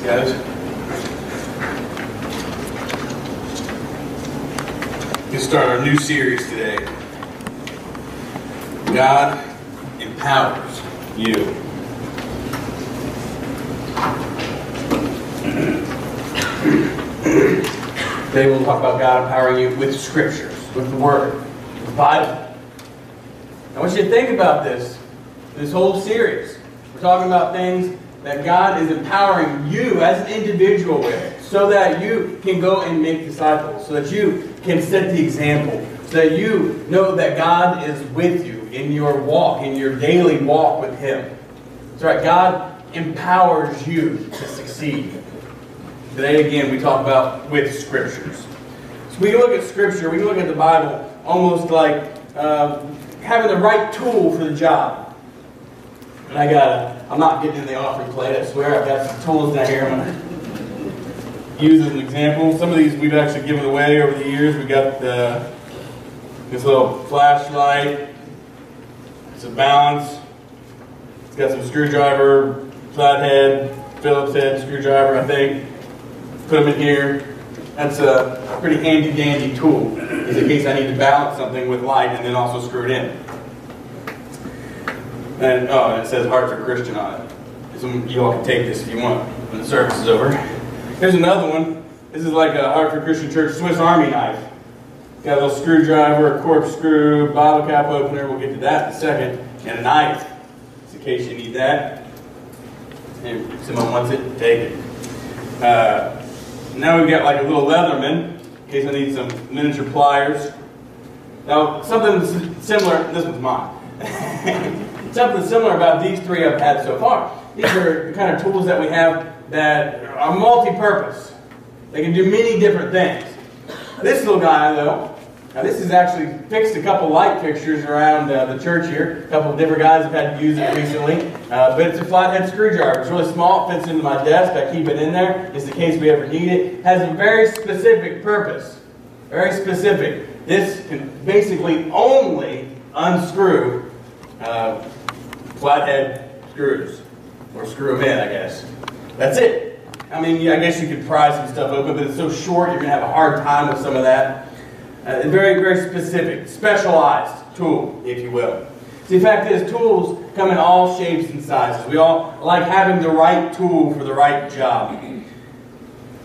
Thanks, guys. We start our new series today. God empowers you. Today we'll talk about God empowering you with scriptures, with the Word, the Bible. I want you to think about this, this whole series. We're talking about things that God is empowering you as an individual with, so that you can go and make disciples, so that you can set the example, so that you know that God is with you in your walk, in your daily walk with Him. That's right, God empowers you to succeed. Today, again, we talk about with scriptures. So we look at scripture, we look at the Bible almost like uh, having the right tool for the job. I got, a, I'm not getting in the offering plate, I swear. I've got some tools down here I'm going to use as an example. Some of these we've actually given away over the years. We got the, this little flashlight, it's a balance, it's got some screwdriver, flathead, Phillips head screwdriver, I think put them in here. That's a pretty handy dandy tool, in case I need to balance something with light and then also screw it in. And oh, it says Hartford Christian on it. You all can take this if you want when the service is over. Here's another one. This is like a Hartford Christian Church Swiss Army knife. Got a little screwdriver, a corkscrew, bottle cap opener. We'll get to that in a second. And a knife, just in case you need that. And if someone wants it, take it. Uh, now we've got like a little Leatherman, in case I need some miniature pliers. Now, something similar, this one's mine. something similar about these three I've had so far. These are the kind of tools that we have that are multi-purpose. They can do many different things. This little guy, though, now this has actually fixed a couple light fixtures around uh, the church here. A couple of different guys have had to use it recently. Uh, but it's a flathead screwdriver. It's really small. It fits into my desk. I keep it in there just in case we ever need it. it has a very specific purpose. Very specific. This can basically only unscrew uh, flathead screws. Or screw them in, I guess. That's it. I mean, I guess you could pry some stuff open, but it's so short you're to have a hard time with some of that. Uh, very, very specific, specialized tool, if you will. See, the fact is, tools come in all shapes and sizes. We all like having the right tool for the right job.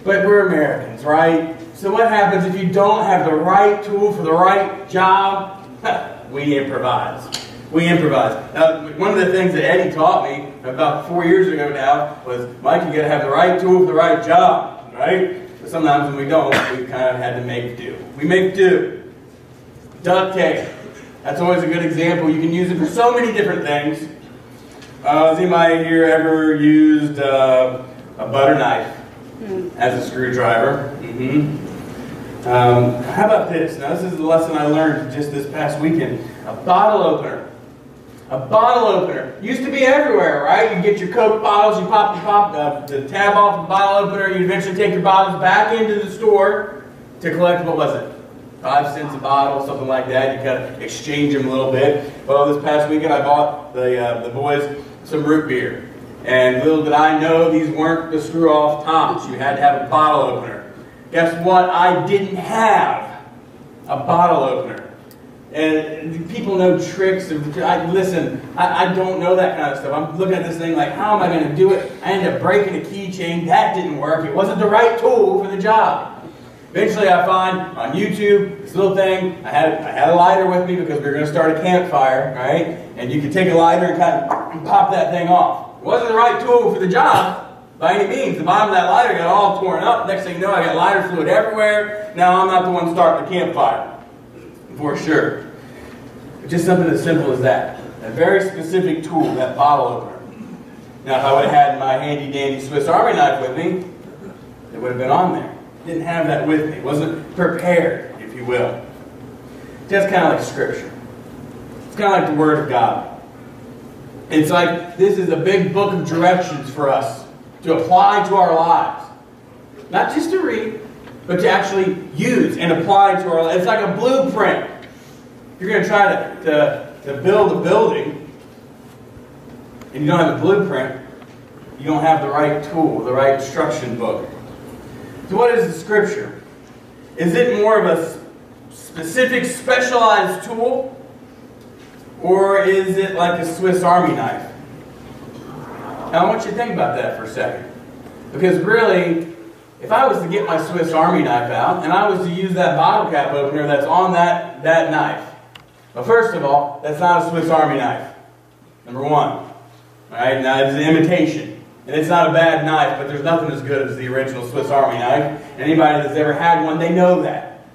But we're Americans, right? So what happens if you don't have the right tool for the right job? we improvise. We improvise. Now, one of the things that Eddie taught me about four years ago now was, Mike, you got to have the right tool for the right job, right? But sometimes when we don't, we kind of had to make do. We make do. Duct tape. That's always a good example. You can use it for so many different things. Uh, has anybody here ever used uh, a butter knife mm. as a screwdriver? Mm-hmm. Um, how about this? Now, this is the lesson I learned just this past weekend. A bottle opener. A bottle opener used to be everywhere, right? You get your Coke bottles, you pop the pop uh, the tab off the bottle opener, you eventually take your bottles back into the store to collect what was it? Five cents a bottle, something like that. You kind of exchange them a little bit. Well, this past weekend I bought the uh, the boys some root beer, and little did I know these weren't the screw off tops. You had to have a bottle opener. Guess what? I didn't have a bottle opener. And people know tricks. I, listen, I, I, don't know that kind of stuff. I'm looking at this thing like, how am I going to do it? I ended up breaking a keychain. That didn't work. It wasn't the right tool for the job. Eventually, I find on YouTube this little thing. I had I had a lighter with me because we were going to start a campfire, right? And you could take a lighter and kind of pop that thing off. It wasn't the right tool for the job by any means. The bottom of that lighter got all torn up. Next thing you know, I got lighter fluid everywhere. Now I'm not the one starting the campfire for sure. Just something as simple as that. A very specific tool, that bottle opener. Now, if I would have had my handy dandy Swiss Army knife with me, it would have been on there. Didn't have that with me. Wasn't prepared, if you will. Just kind of like Scripture. It's kind of like the Word of God. It's like this is a big book of directions for us to apply to our lives. Not just to read, but to actually use and apply to our lives. It's like a blueprint. You're going to try to, to, to build a building and you don't have a blueprint, you don't have the right tool, the right instruction book. So, what is the Scripture? Is it more of a specific, specialized tool? Or is it like a Swiss Army knife? Now, I want you to think about that for a second. Because really, if I was to get my Swiss Army knife out and I was to use that bottle cap opener that's on that, that knife, well, first of all, that's not a Swiss Army knife. Number one. All right, now it's an imitation. And it's not a bad knife, but there's nothing as good as the original Swiss Army knife. Anybody that's ever had one, they know that.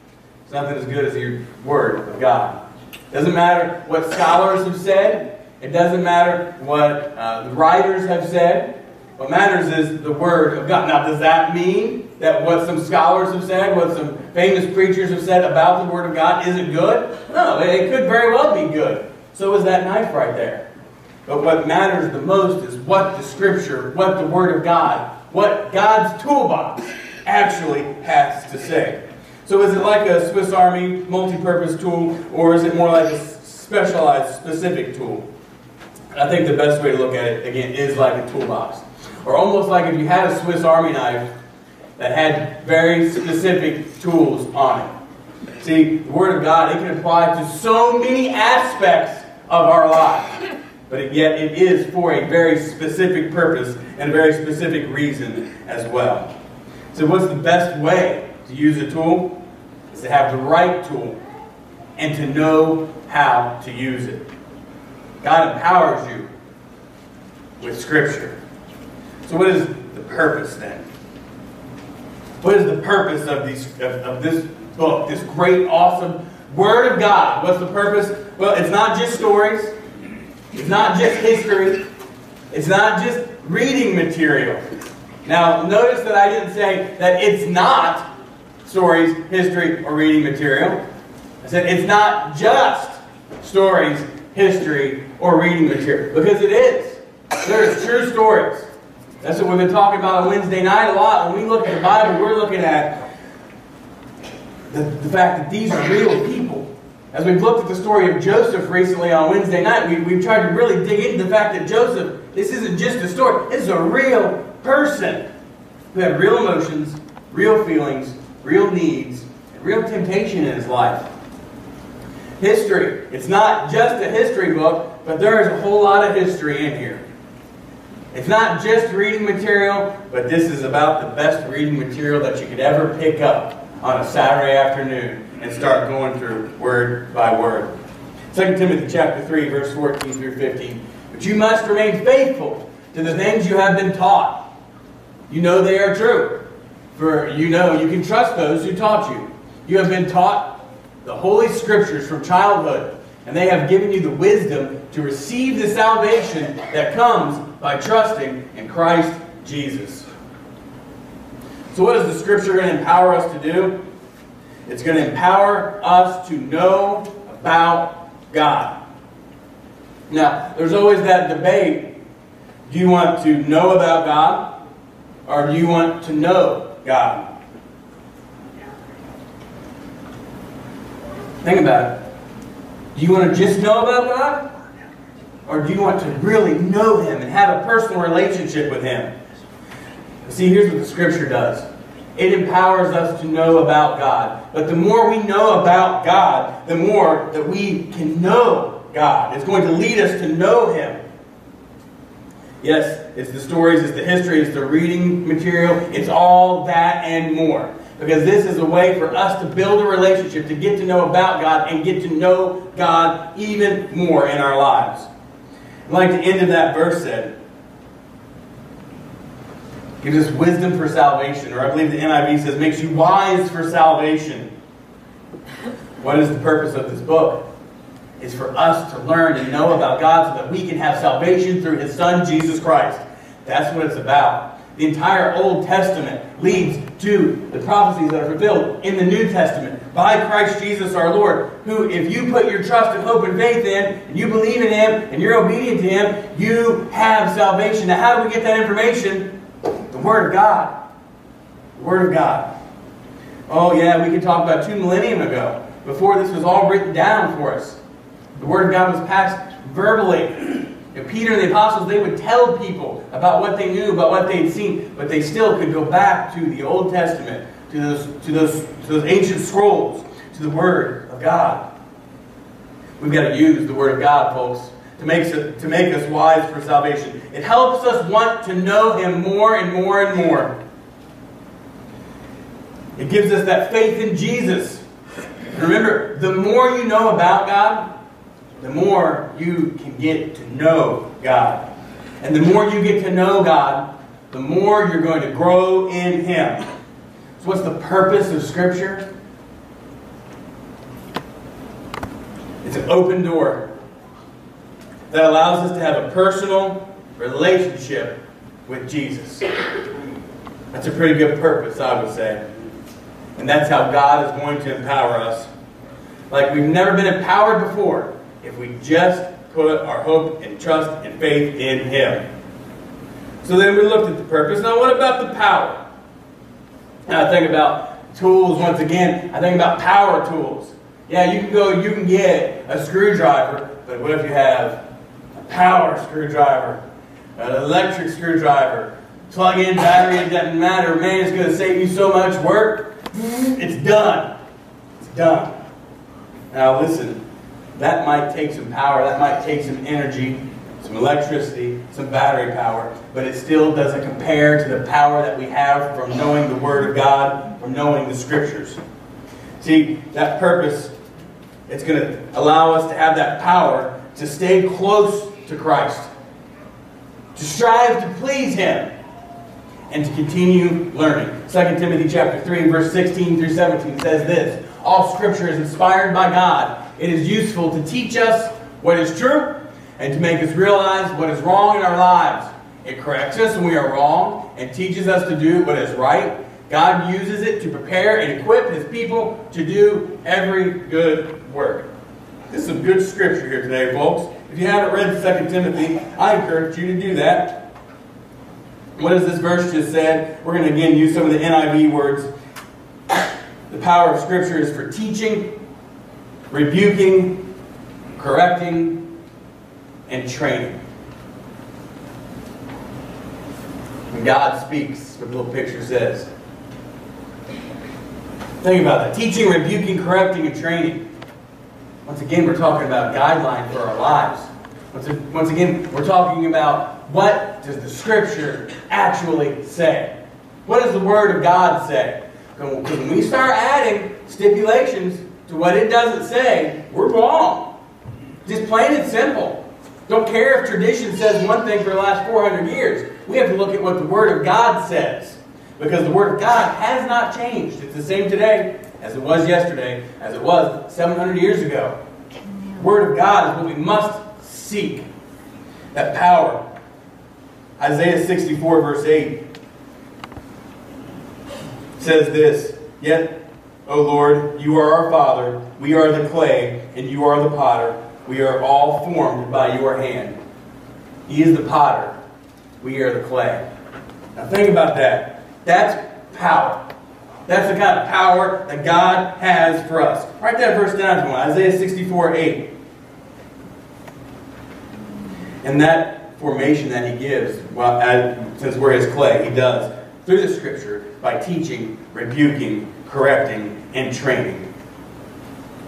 It's nothing as good as your Word of God. Doesn't matter what scholars have said. It doesn't matter what uh, the writers have said. What matters is the Word of God. Now, does that mean that what some scholars have said, what some famous preachers have said about the Word of God isn't good? No, it could very well be good. So is that knife right there. But what matters the most is what the Scripture, what the Word of God, what God's toolbox actually has to say. So is it like a Swiss Army multi-purpose tool, or is it more like a specialized, specific tool? I think the best way to look at it, again, is like a toolbox. Or almost like if you had a Swiss Army knife that had very specific tools on it. See, the Word of God, it can apply to so many aspects of our life. But yet it is for a very specific purpose and a very specific reason as well. So what's the best way to use a tool? is to have the right tool and to know how to use it. God empowers you with Scripture. So, what is the purpose then? What is the purpose of, these, of, of this book, this great, awesome Word of God? What's the purpose? Well, it's not just stories, it's not just history, it's not just reading material. Now, notice that I didn't say that it's not stories, history, or reading material. I said it's not just stories, history, or reading material, because it is. There's true stories. That's what we've been talking about on Wednesday night a lot. When we look at the Bible, we're looking at the, the fact that these are real people. As we've looked at the story of Joseph recently on Wednesday night, we, we've tried to really dig into the fact that Joseph, this isn't just a story, this is a real person who had real emotions, real feelings, real needs, and real temptation in his life. History. It's not just a history book, but there is a whole lot of history in here. It's not just reading material, but this is about the best reading material that you could ever pick up on a Saturday afternoon and start going through word by word. 2 Timothy chapter 3, verse 14 through 15. But you must remain faithful to the things you have been taught. You know they are true. For you know you can trust those who taught you. You have been taught the Holy Scriptures from childhood, and they have given you the wisdom to receive the salvation that comes by trusting in Christ Jesus. So, what is the Scripture going to empower us to do? It's going to empower us to know about God. Now, there's always that debate do you want to know about God, or do you want to know God. Think about it. Do you want to just know about God? Or do you want to really know Him and have a personal relationship with Him? See, here's what the Scripture does it empowers us to know about God. But the more we know about God, the more that we can know God. It's going to lead us to know Him. Yes, it's the stories, it's the history, it's the reading material, it's all that and more. Because this is a way for us to build a relationship, to get to know about God, and get to know God even more in our lives. Like the end of that verse said, gives us wisdom for salvation, or I believe the NIV says, makes you wise for salvation. What is the purpose of this book? is for us to learn and know about God so that we can have salvation through His Son, Jesus Christ. That's what it's about. The entire Old Testament leads to the prophecies that are fulfilled in the New Testament by Christ Jesus our Lord, who, if you put your trust and hope and faith in, and you believe in Him, and you're obedient to Him, you have salvation. Now, how do we get that information? The Word of God. The Word of God. Oh, yeah, we could talk about two millennium ago, before this was all written down for us. The Word of God was passed verbally And Peter and the apostles, they would tell people about what they knew, about what they'd seen, but they still could go back to the Old Testament, to those, to those, to those ancient scrolls, to the Word of God. We've got to use the Word of God, folks, to make, to make us wise for salvation. It helps us want to know Him more and more and more. It gives us that faith in Jesus. remember, the more you know about God, the more you can get to know God. And the more you get to know God, the more you're going to grow in Him. So, what's the purpose of Scripture? It's an open door that allows us to have a personal relationship with Jesus. That's a pretty good purpose, I would say. And that's how God is going to empower us. Like we've never been empowered before if we just put our hope and trust and faith in Him. So then we looked at the purpose. Now, what about the power? Now, I think about tools once again. I think about power tools. Yeah, you can go, you can get a screwdriver, but what if you have a power screwdriver, an electric screwdriver, plug in battery, it doesn't matter. Man, it's going to save you so much work. It's done. It's done. Now, listen, that might take some power, that might take some energy, some electricity, some battery power, but it still doesn't compare to the power that we have from knowing the Word of God, from knowing the Scriptures. See, that purpose, it's going to allow us to have that power to stay close to Christ, to strive to please Him, and to continue learning. 2 Timothy chapter 3, verse 16 through 17 says this All scripture is inspired by God it is useful to teach us what is true and to make us realize what is wrong in our lives. It corrects us when we are wrong and teaches us to do what is right. God uses it to prepare and equip His people to do every good work. This is some good scripture here today, folks. If you haven't read 2 Timothy, I encourage you to do that. What does this verse just said? We're going to again use some of the NIV words. The power of Scripture is for teaching, rebuking, correcting, and training. When God speaks, what the little picture says. Think about that. Teaching, rebuking, correcting, and training. Once again, we're talking about guideline for our lives. Once again, we're talking about what does the Scripture actually say? What does the Word of God say? Because when we start adding stipulations, to what it doesn't say, we're wrong. Just plain and simple. Don't care if tradition says one thing for the last 400 years. We have to look at what the Word of God says. Because the Word of God has not changed. It's the same today as it was yesterday, as it was 700 years ago. The Word of God is what we must seek. That power. Isaiah 64, verse 8 says this Yet O Lord, you are our Father, we are the clay, and you are the potter. We are all formed by your hand. He is the potter, we are the clay. Now think about that. That's power. That's the kind of power that God has for us. Write that verse down to me, Isaiah 64 8. And that formation that he gives, well, since we're his clay, he does through the scripture by teaching, rebuking, correcting, and training.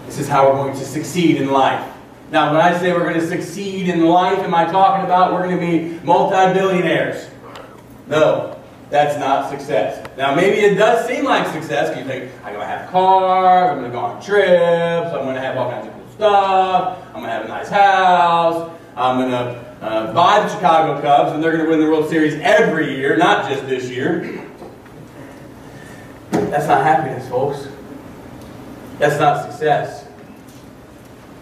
This is how we're going to succeed in life. Now, when I say we're going to succeed in life, am I talking about we're going to be multi-billionaires? No, that's not success. Now, maybe it does seem like success because you think, I'm going to have cars, I'm going to go on trips, I'm going to have all kinds of cool stuff, I'm going to have a nice house, I'm going to uh, buy the Chicago Cubs, and they're going to win the World Series every year, not just this year. That's not happiness, folks. That's not success.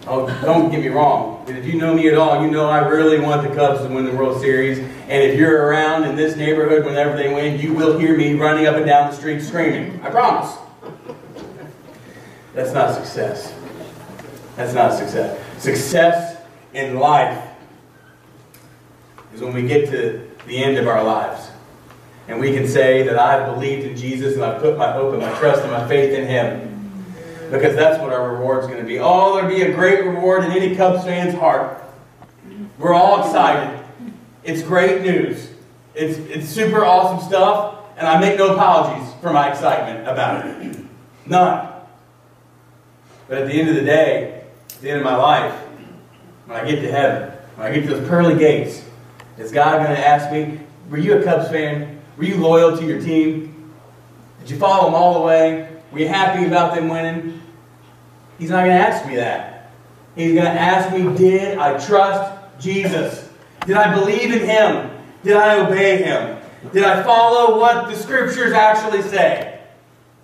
Oh, don't get me wrong. If you know me at all, you know I really want the Cubs to win the World Series. And if you're around in this neighborhood whenever they win, you will hear me running up and down the street screaming. I promise. That's not success. That's not success. Success in life is when we get to the end of our lives. And we can say that I've believed in Jesus and I've put my hope and my trust and my faith in Him. Because that's what our reward is going to be. Oh, there'll be a great reward in any Cubs fan's heart. We're all excited. It's great news. It's, it's super awesome stuff, and I make no apologies for my excitement about it. None. But at the end of the day, at the end of my life, when I get to heaven, when I get to those pearly gates, is God going to ask me, were you a Cubs fan? Were you loyal to your team? Did you follow them all the way? Were you happy about them winning? He's not going to ask me that. He's going to ask me, did I trust Jesus? Did I believe in Him? Did I obey Him? Did I follow what the Scriptures actually say?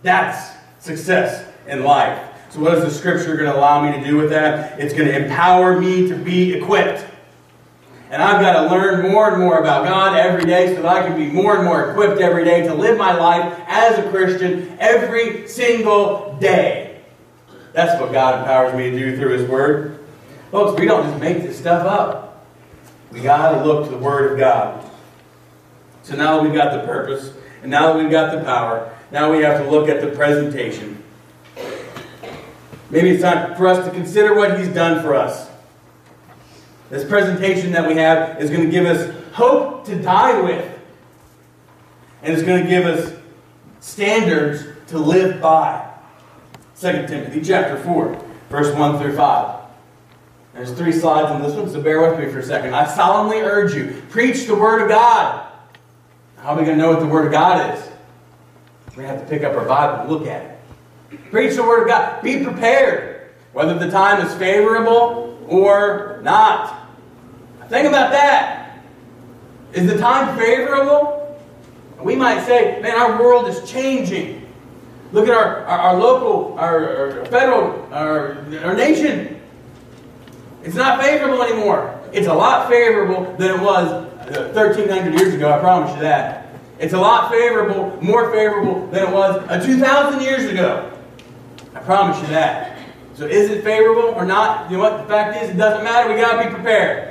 That's success in life. So, what is the Scripture going to allow me to do with that? It's going to empower me to be equipped. And I've got to learn more and more about God every day so that I can be more and more equipped every day to live my life as a Christian every single day. That's what God empowers me to do through His Word. Folks, we don't just make this stuff up. We got to look to the Word of God. So now that we've got the purpose, and now that we've got the power, now we have to look at the presentation. Maybe it's time for us to consider what He's done for us. This presentation that we have is going to give us hope to die with. And it's going to give us standards to live by. 2 Timothy chapter 4, verse 1 through 5. There's three slides on this one, so bear with me for a second. I solemnly urge you, preach the Word of God. How are we going to know what the Word of God is? To have to pick up our Bible and look at it. Preach the Word of God. Be prepared, whether the time is favorable or not. Think about that. Is the time favorable? We might say, man, our world is changing. Look at our, our, our local, our, our federal, our, our nation. It's not favorable anymore. It's a lot favorable than it was 1,300 uh, years ago, I promise you that. It's a lot favorable, more favorable than it was uh, 2,000 years ago. I promise you that. So is it favorable or not? You know what? The fact is, it doesn't matter. we got to be prepared.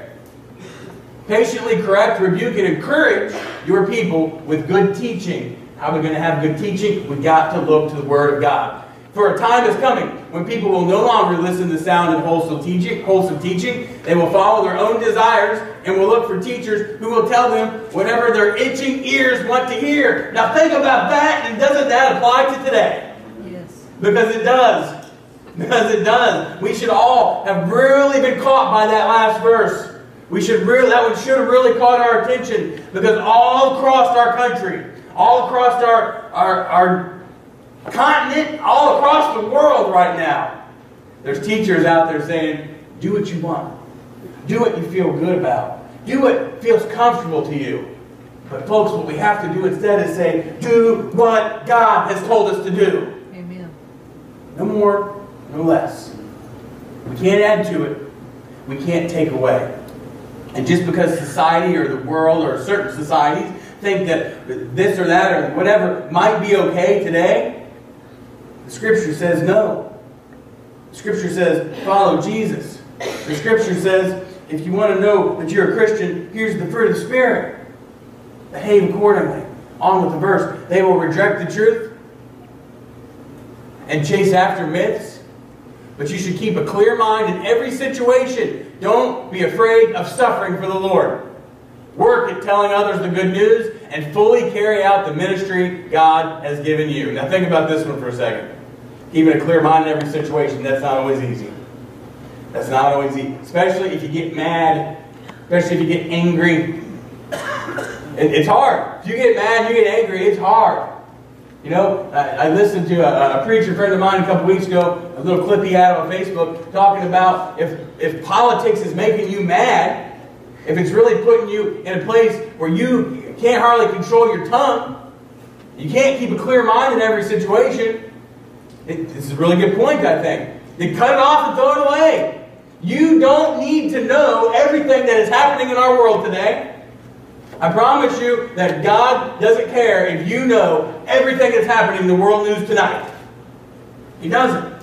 Patiently correct, rebuke, and encourage your people with good teaching. How are we going to have good teaching? We've got to look to the Word of God. For a time is coming when people will no longer listen to sound and wholesome teaching. Wholesome teaching. They will follow their own desires and will look for teachers who will tell them whatever their itching ears want to hear. Now think about that, and doesn't that apply to today? Yes. Because it does. Because it does. We should all have really been caught by that last verse. We should really, that one should have really caught our attention because all across our country, all across our, our, our continent, all across the world right now, there's teachers out there saying, do what you want. Do what you feel good about. Do what feels comfortable to you. But folks, what we have to do instead is say, do what God has told us to do. Amen. No more, no less. We can't add to it. We can't take away. And just because society or the world or certain societies think that this or that or whatever might be okay today, the Scripture says no. The Scripture says follow Jesus. The Scripture says if you want to know that you're a Christian, here's the fruit of the Spirit. Behave accordingly. On with the verse. They will reject the truth and chase after myths, but you should keep a clear mind in every situation don't be afraid of suffering for the Lord. Work at telling others the good news and fully carry out the ministry God has given you. Now, think about this one for a second. Keeping a clear mind in every situation, that's not always easy. That's not always easy. Especially if you get mad, especially if you get angry. it's hard. If you get mad, you get angry, it's hard. You know, I, I listened to a, a, preacher friend of mine a couple weeks ago, a little clip he had on Facebook, talking about if, if politics is making you mad, if it's really putting you in a place where you can't hardly control your tongue, you can't keep a clear mind in every situation. It, this is a really good point, I think. Then cut it off and throw it away. You don't need to know everything that is happening in our world today. I promise you that God doesn't care if you know everything that's happening in the world news tonight. He doesn't.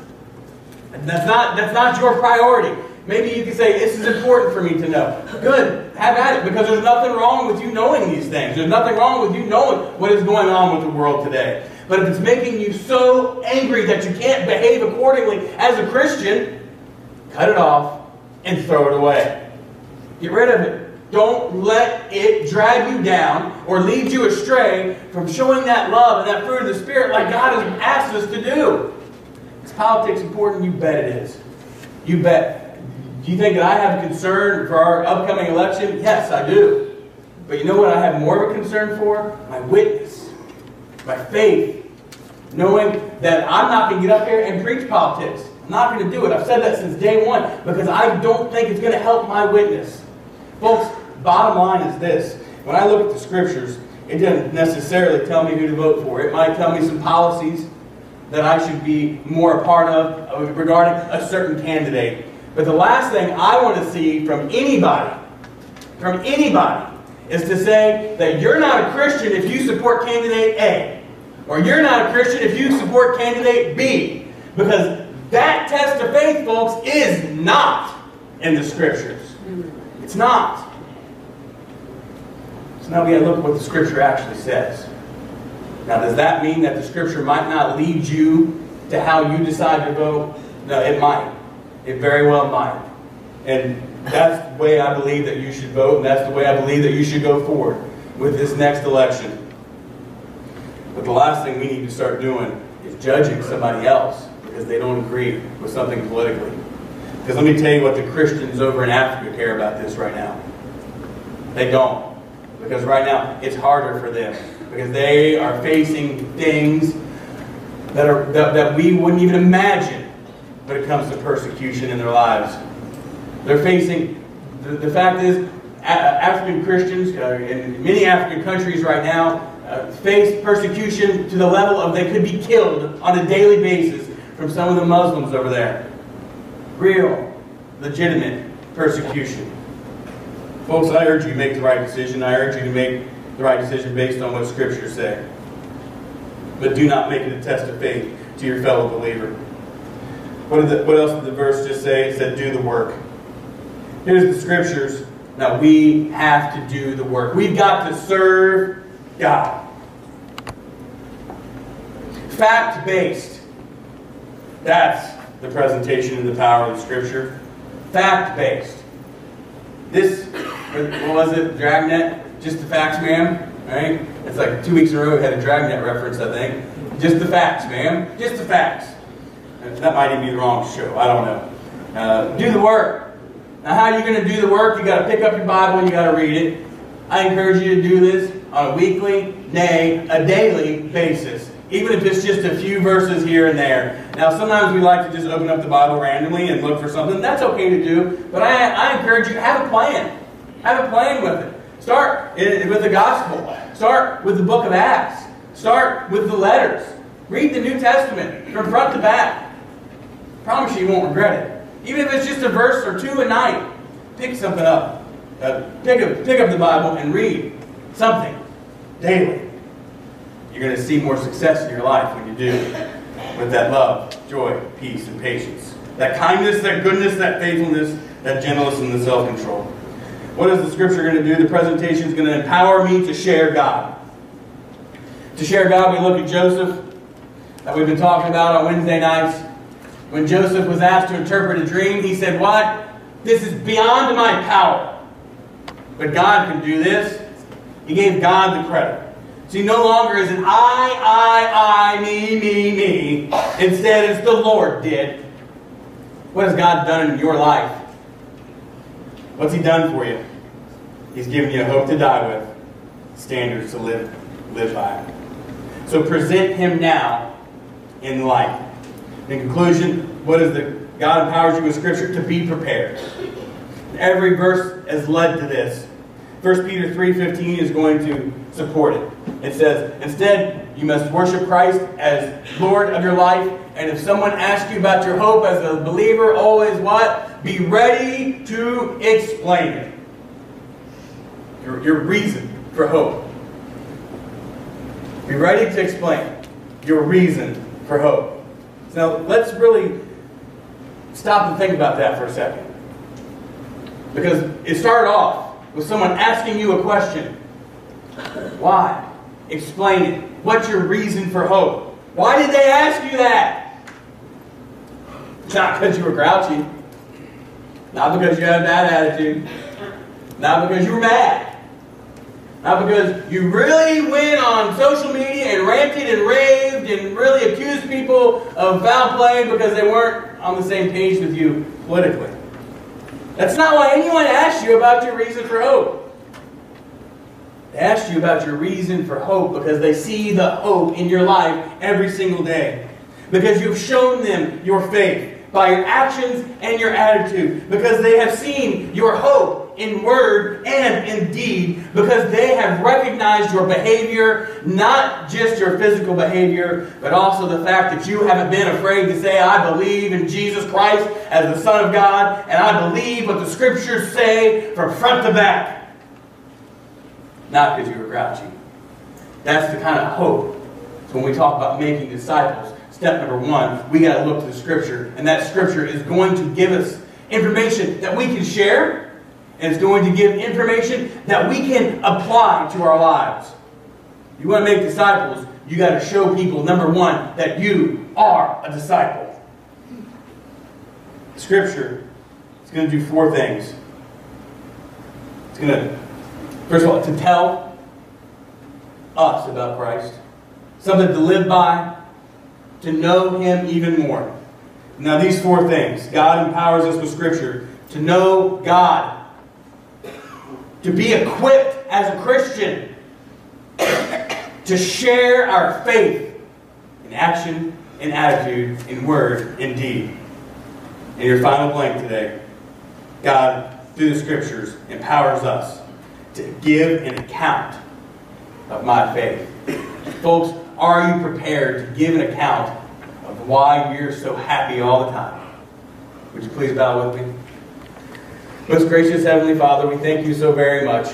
That's not, that's not your priority. Maybe you can say, This is important for me to know. Good. Have at it because there's nothing wrong with you knowing these things. There's nothing wrong with you knowing what is going on with the world today. But if it's making you so angry that you can't behave accordingly as a Christian, cut it off and throw it away. Get rid of it. Don't let it drag you down or lead you astray from showing that love and that fruit of the Spirit like God has asked us to do. Is politics important? You bet it is. You bet. Do you think that I have a concern for our upcoming election? Yes, I do. But you know what I have more of a concern for? My witness, my faith, knowing that I'm not going to get up here and preach politics. I'm not going to do it. I've said that since day one because I don't think it's going to help my witness. Folks, bottom line is this. When I look at the scriptures, it doesn't necessarily tell me who to vote for. It might tell me some policies that I should be more a part of uh, regarding a certain candidate. But the last thing I want to see from anybody, from anybody, is to say that you're not a Christian if you support candidate A. Or you're not a Christian if you support candidate B. Because that test of faith, folks, is not in the scriptures. It's not. Now we got to look at what the scripture actually says. Now, does that mean that the scripture might not lead you to how you decide to vote? No, it might. It very well might. And that's the way I believe that you should vote, and that's the way I believe that you should go forward with this next election. But the last thing we need to start doing is judging somebody else because they don't agree with something politically. Because let me tell you what the Christians over in Africa care about this right now. They don't. Because right now it's harder for them. Because they are facing things that are that, that we wouldn't even imagine when it comes to persecution in their lives. They're facing the, the fact is African Christians uh, in many African countries right now uh, face persecution to the level of they could be killed on a daily basis from some of the Muslims over there. Real, legitimate persecution. Folks, I urge you to make the right decision. I urge you to make the right decision based on what Scripture say. But do not make it a test of faith to your fellow believer. What, the, what else did the verse just say? It said, do the work. Here's the Scriptures. Now, we have to do the work. We've got to serve God. Fact based. That's the presentation and the power of the Scripture. Fact based. This, what was it, Dragnet? Just the facts, ma'am? Right? It's like two weeks in a row we had a Dragnet reference, I think. Just the facts, ma'am. Just the facts. That might even be the wrong show. I don't know. Uh, do the work. Now, how are you going to do the work? You got to pick up your Bible and you got to read it. I encourage you to do this on a weekly, nay, a daily basis, even if it's just a few verses here and there. Now, sometimes we like to just open up the Bible randomly and look for something. That's okay to do, but I, I encourage you, have a plan. Have a plan with it. Start with the gospel. Start with the book of Acts. Start with the letters. Read the New Testament from front to back. promise you you won't regret it. Even if it's just a verse or two a night, pick something up. Uh, pick, up, pick up the Bible and read something daily. You're going to see more success in your life when you do with that love, joy, peace, and patience. That kindness, that goodness, that faithfulness, that gentleness, and the self control. What is the scripture going to do? The presentation is going to empower me to share God. To share God, we look at Joseph that we've been talking about on Wednesday nights. When Joseph was asked to interpret a dream, he said, What? This is beyond my power. But God can do this. He gave God the credit. See, no longer is it I, I, I, me, me, me. Instead, it's the Lord did. What has God done in your life? What's He done for you? He's given you a hope to die with, standards to live, live by. So present Him now in life. In conclusion, what is the God empowers you with Scripture to be prepared. Every verse has led to this. 1 Peter 3.15 is going to support it. It says, Instead, you must worship Christ as Lord of your life. And if someone asks you about your hope as a believer, always what? Be ready to explain it. Your, your reason for hope. Be ready to explain your reason for hope. Now, let's really stop and think about that for a second. Because it started off with someone asking you a question. Why? Explain it. What's your reason for hope? Why did they ask you that? Not because you were grouchy. Not because you had a bad attitude. Not because you were mad. Not because you really went on social media and ranted and raved and really accused people of foul play because they weren't on the same page with you politically. That's not why anyone asked you about your reason for hope. They asked you about your reason for hope because they see the hope in your life every single day. Because you've shown them your faith by your actions and your attitude. Because they have seen your hope in word and in deed because they have recognized your behavior, not just your physical behavior, but also the fact that you haven't been afraid to say, I believe in Jesus Christ as the Son of God, and I believe what the Scriptures say from front to back. Not because you were grouchy. That's the kind of hope. So when we talk about making disciples, step number one, we got to look to the Scripture, and that Scripture is going to give us information that we can share it's going to give information that we can apply to our lives. You want to make disciples, you got to show people, number one, that you are a disciple. Scripture is going to do four things. It's going to, first of all, to tell us about Christ, something to live by, to know Him even more. Now, these four things God empowers us with Scripture to know God to be equipped as a Christian, to share our faith in action, in attitude, in word, in deed. And your final blank today God, through the Scriptures, empowers us to give an account of my faith. Folks, are you prepared to give an account of why you're so happy all the time? Would you please bow with me? Most gracious Heavenly Father, we thank you so very much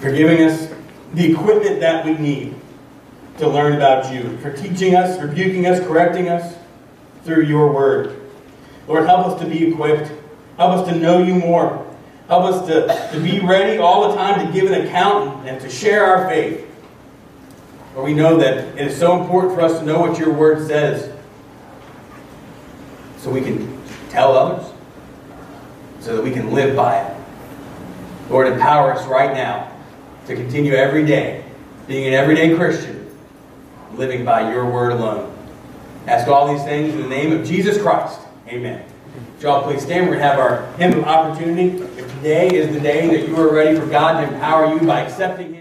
for giving us the equipment that we need to learn about you, for teaching us, rebuking us, correcting us through your word. Lord, help us to be equipped. Help us to know you more. Help us to, to be ready all the time to give an account and to share our faith. For we know that it is so important for us to know what your word says so we can tell others so that we can live by it. Lord, empower us right now to continue every day being an everyday Christian, living by your word alone. Ask all these things in the name of Jesus Christ. Amen. Y'all please stand. We're going to have our hymn of opportunity. If today is the day that you are ready for God to empower you by accepting.